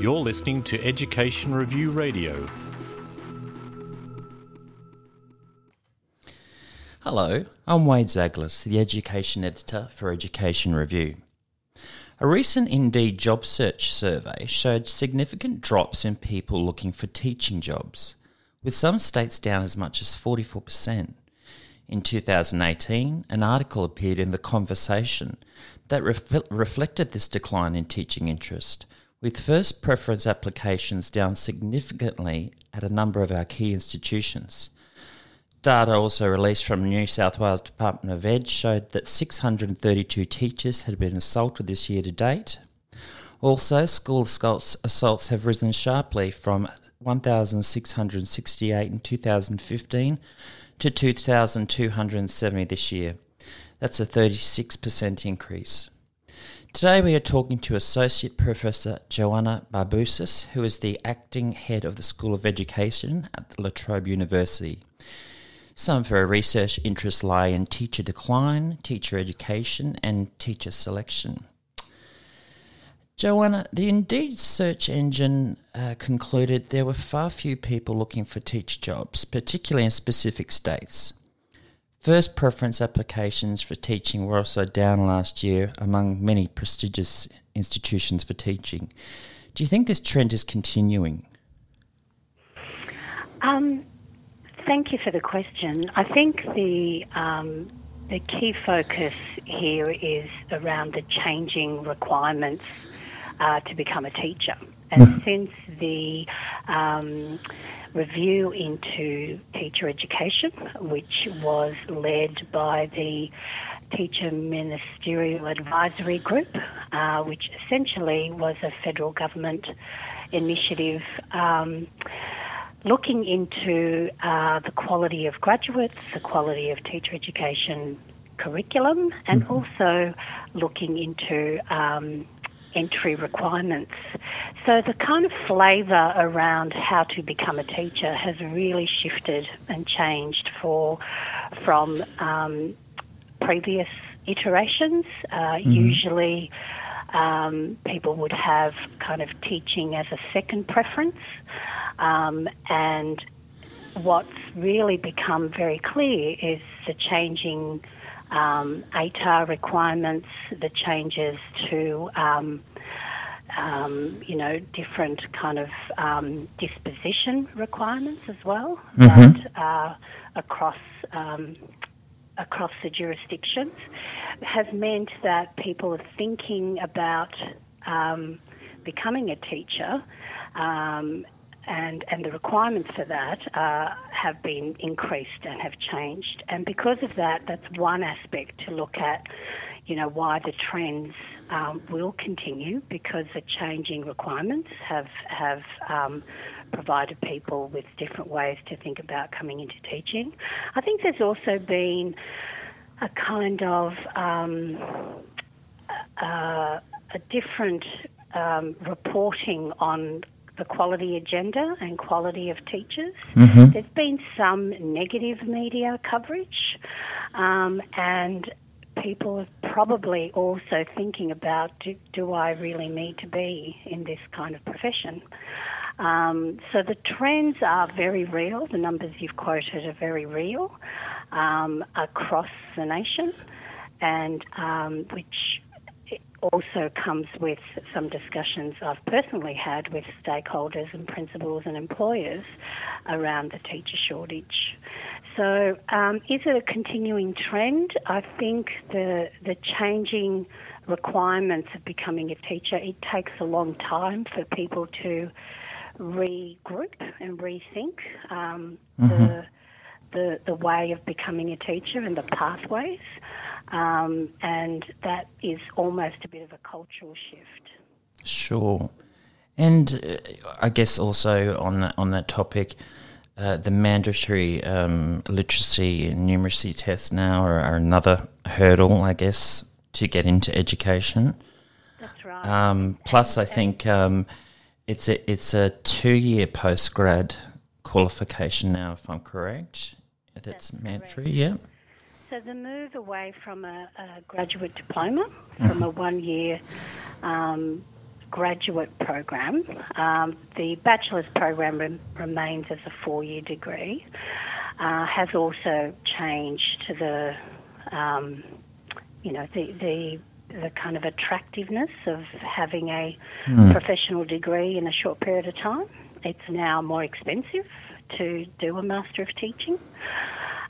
You're listening to Education Review Radio. Hello, I'm Wade Zaglas, the Education Editor for Education Review. A recent Indeed job search survey showed significant drops in people looking for teaching jobs, with some states down as much as 44%. In 2018, an article appeared in The Conversation that ref- reflected this decline in teaching interest, with first preference applications down significantly at a number of our key institutions. Data also released from New South Wales Department of Ed showed that 632 teachers had been assaulted this year to date. Also, school assaults have risen sharply from 1,668 in 2015 to 2,270 this year. That's a 36% increase. Today we are talking to Associate Professor Joanna Barbousas, who is the acting head of the School of Education at La Trobe University. Some of her research interests lie in teacher decline, teacher education, and teacher selection. Joanna, the Indeed search engine uh, concluded there were far few people looking for teacher jobs, particularly in specific states. First preference applications for teaching were also down last year among many prestigious institutions for teaching. Do you think this trend is continuing? Um, thank you for the question. I think the um, the key focus here is around the changing requirements uh, to become a teacher. And since the um, review into teacher education, which was led by the Teacher Ministerial Advisory Group, uh, which essentially was a federal government initiative um, looking into uh, the quality of graduates, the quality of teacher education curriculum, and mm-hmm. also looking into um, entry requirements. So the kind of flavour around how to become a teacher has really shifted and changed for from um, previous iterations. Uh, mm-hmm. Usually, um, people would have kind of teaching as a second preference, um, and what's really become very clear is the changing um, ATAR requirements, the changes to um, um, you know different kind of um, disposition requirements as well mm-hmm. that across um, across the jurisdictions has meant that people are thinking about um, becoming a teacher and, and the requirements for that uh, have been increased and have changed. And because of that, that's one aspect to look at, you know, why the trends um, will continue because the changing requirements have, have um, provided people with different ways to think about coming into teaching. I think there's also been a kind of um, uh, a different um, reporting on the quality agenda and quality of teachers. Mm-hmm. There's been some negative media coverage, um, and people are probably also thinking about do, do, I really need to be in this kind of profession? Um, so the trends are very real. The numbers you've quoted are very real um, across the nation, and um, which also comes with some discussions I've personally had with stakeholders and principals and employers around the teacher shortage. So, um, is it a continuing trend? I think the the changing requirements of becoming a teacher it takes a long time for people to regroup and rethink um, mm-hmm. the, the the way of becoming a teacher and the pathways. Um, and that is almost a bit of a cultural shift. Sure. And uh, I guess also on that, on that topic, uh, the mandatory um, literacy and numeracy tests now are, are, another hurdle, I guess, to get into education. That's right. Um, plus, I think um, it's a it's a two year post grad qualification now, if I'm correct. That's, That's mandatory. Correct. Yeah. So the move away from a, a graduate diploma, mm-hmm. from a one-year um, graduate program, um, the bachelor's program rem- remains as a four-year degree, uh, has also changed to the, um, you know, the, the the kind of attractiveness of having a professional degree in a short period of time. It's now more expensive to do a Master of Teaching.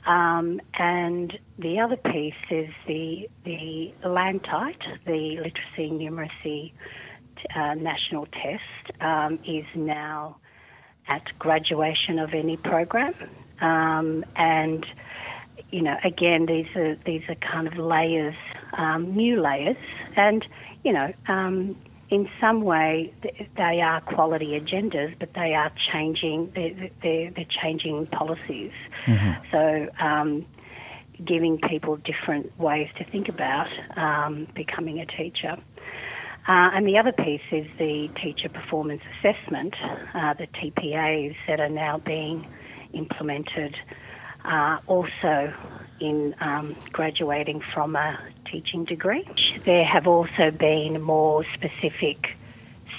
Um, and the other piece is the the LANTITE, the Literacy Numeracy uh, National Test, um, is now at graduation of any program. Um, and you know, again, these are these are kind of layers, um, new layers, and you know, um, in some way they are quality agendas, but they are changing. They're, they're, they're changing policies. So. Um, Giving people different ways to think about um, becoming a teacher. Uh, and the other piece is the teacher performance assessment, uh, the TPAs that are now being implemented uh, also in um, graduating from a teaching degree. There have also been more specific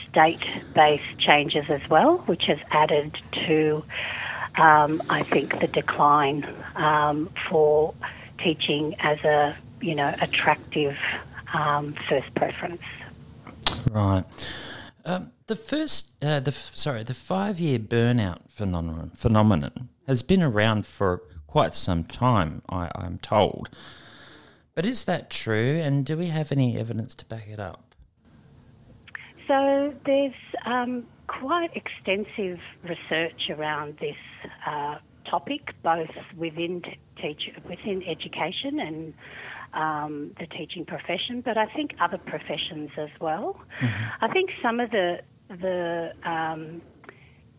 state based changes as well, which has added to, um, I think, the decline um, for teaching as a you know attractive um, first preference. Right. Um, the first, uh, the sorry, the five-year burnout phenomenon phenomenon has been around for quite some time. I, I'm told. But is that true? And do we have any evidence to back it up? So there's um, quite extensive research around this uh, topic, both within teach within education and um, the teaching profession, but I think other professions as well. I think some of the the um,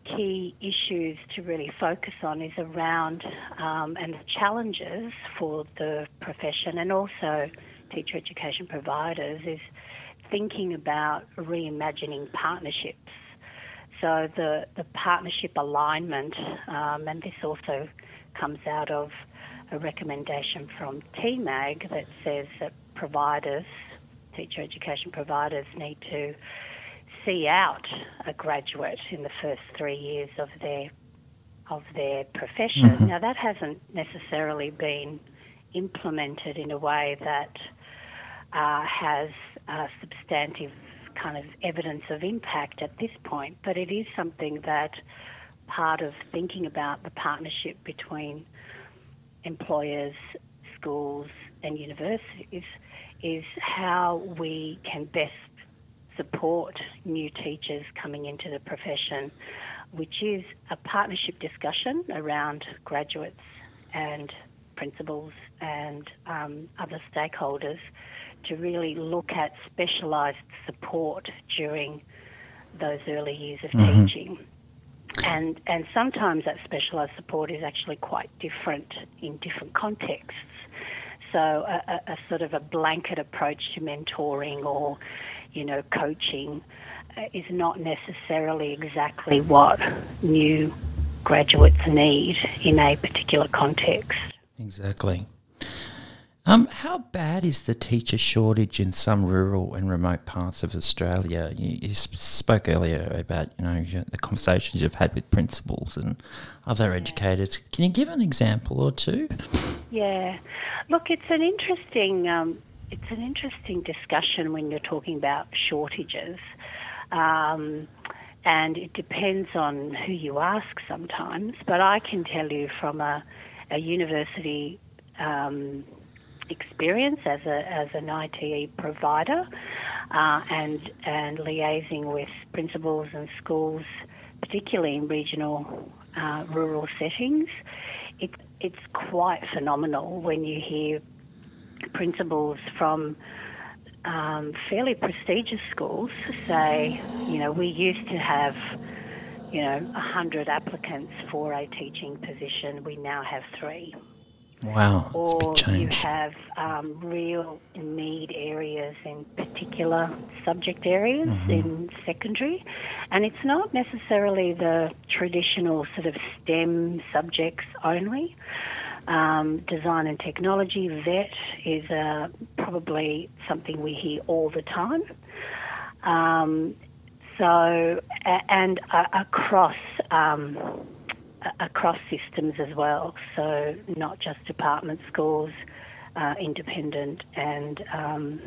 key issues to really focus on is around um, and the challenges for the profession and also teacher education providers is thinking about reimagining partnerships. So the, the partnership alignment, um, and this also comes out of a recommendation from TMAG that says that providers, teacher education providers, need to see out a graduate in the first three years of their of their profession. Now that hasn't necessarily been implemented in a way that uh, has uh, substantive kind of evidence of impact at this point, but it is something that part of thinking about the partnership between employers, schools, and universities is how we can best support new teachers coming into the profession, which is a partnership discussion around graduates and principals and um, other stakeholders to really look at specialised support during those early years of teaching. And, and sometimes that specialised support is actually quite different in different contexts. So a, a, a sort of a blanket approach to mentoring or, you know, coaching uh, is not necessarily exactly what new graduates need in a particular context. Exactly. Um, how bad is the teacher shortage in some rural and remote parts of Australia? You, you spoke earlier about you know the conversations you've had with principals and other educators. Can you give an example or two? Yeah, look, it's an interesting um, it's an interesting discussion when you're talking about shortages, um, and it depends on who you ask sometimes. But I can tell you from a, a university um, experience as a as an ITE provider, uh, and and liaising with principals and schools, particularly in regional uh, rural settings. It, it's quite phenomenal when you hear principals from um, fairly prestigious schools say, you know, we used to have, you know, 100 applicants for a teaching position, we now have three. Wow, Or you have um, real need areas in particular subject areas Mm-hmm. in secondary, and it's not necessarily the traditional sort of STEM subjects only. Um, design and technology, VET, is uh, probably something we hear all the time. Um, So, and uh, across um, across systems as well. So, not just department schools, uh, independent and um,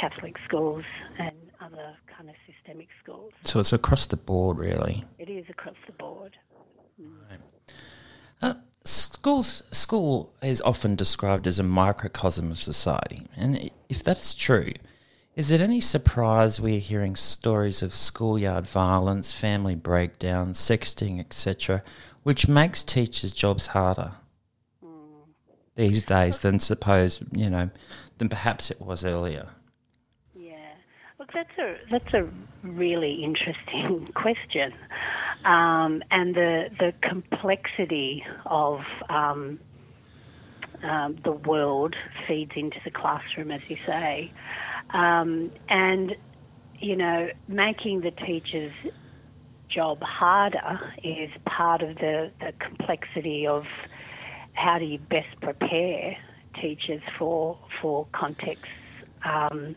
Catholic schools, and other kind of systemic schools. So it's across the board, really. It is across the board. Uh, schools, school is often described as a microcosm of society, and if that's true, is it any surprise we're hearing stories of schoolyard violence, family breakdowns, sexting, etc., which makes teachers' jobs harder mm. these days than suppose you know than perhaps it was earlier? Yeah, look, that's a that's a really interesting question, um, and the the complexity of um, um, the world feeds into the classroom, as you say. Um, and, you know, making the teacher's job harder is part of the, the complexity of how do you best prepare teachers for, for contexts um,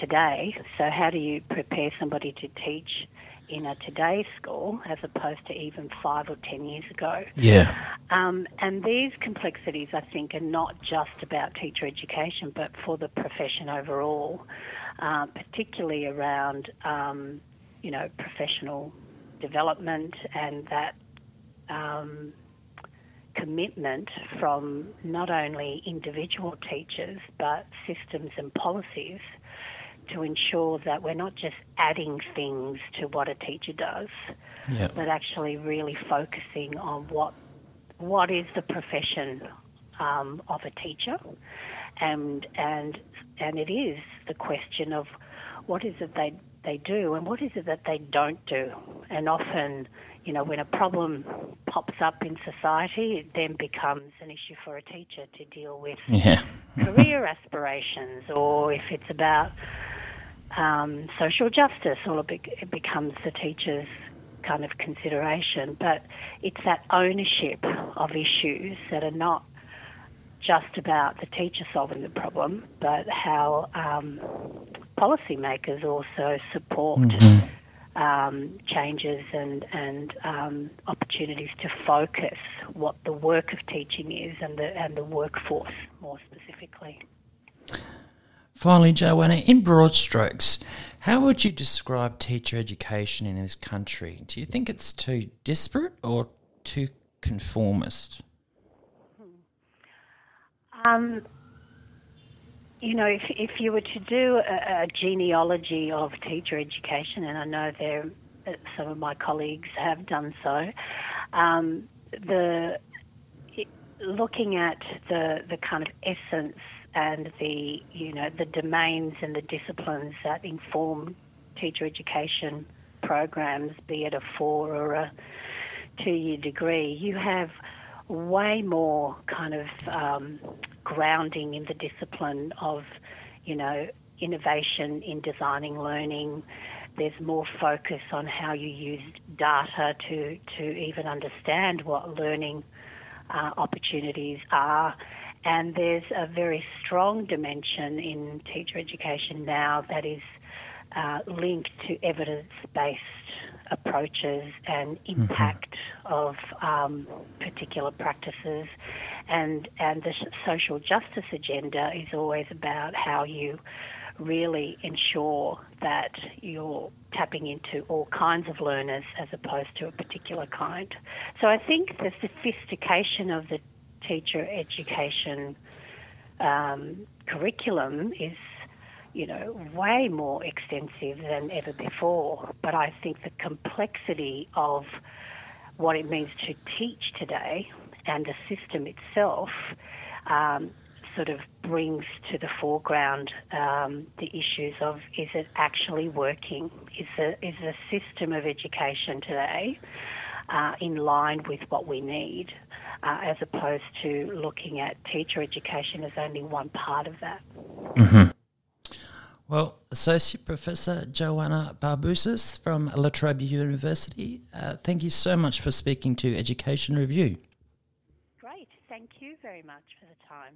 today. So, how do you prepare somebody to teach in a today school as opposed to even five or ten years ago. Yeah. Um, and these complexities, I think, are not just about teacher education, but for the profession overall, uh, particularly around, um, you know, professional development and that um, commitment from not only individual teachers but systems and policies to ensure that we're not just adding things to what a teacher does, Yep. but actually really focusing on what what is the profession um, of a teacher, and and and it is the question of what is it they they do and what is it that they don't do, and often. You know, when a problem pops up in society, it then becomes an issue for a teacher to deal with Yeah. career aspirations, or if it's about um, social justice, all it, it becomes the teacher's kind of consideration. But it's that ownership of issues that are not just about the teacher solving the problem, but how um, policymakers also support um, changes and, and um, opportunities to focus what the work of teaching is and the, and the workforce more specifically. Finally, Joanna, in broad strokes, how would you describe teacher education in this country? Do you think it's too disparate or too conformist? Um, you know, if, if you were to do a, a genealogy of teacher education, and I know there some of my colleagues have done so, um, the looking at the the kind of essence and the you know the domains and the disciplines that inform teacher education programs, be it a four or a two year degree, you have way more kind of um, grounding in the discipline of, you know, innovation in designing learning. There's more focus on how you use data to, to even understand what learning uh, opportunities are. And there's a very strong dimension in teacher education now that is uh, linked to evidence based approaches and impact of um, particular practices. And, and the social justice agenda is always about how you really ensure that you're tapping into all kinds of learners as opposed to a particular kind. So I think the sophistication of the teacher education um, curriculum is you know, way more extensive than ever before. But I think the complexity of what it means to teach today and the system itself um, sort of brings to the foreground um, the issues of is it actually working? Is the, is the system of education today uh, in line with what we need? Uh, as opposed to looking at teacher education as only one part of that. Well, Associate Professor Joanna Barbousas from La Trobe University, uh, thank you so much for speaking to Education Review. Great. Thank you very much for the time.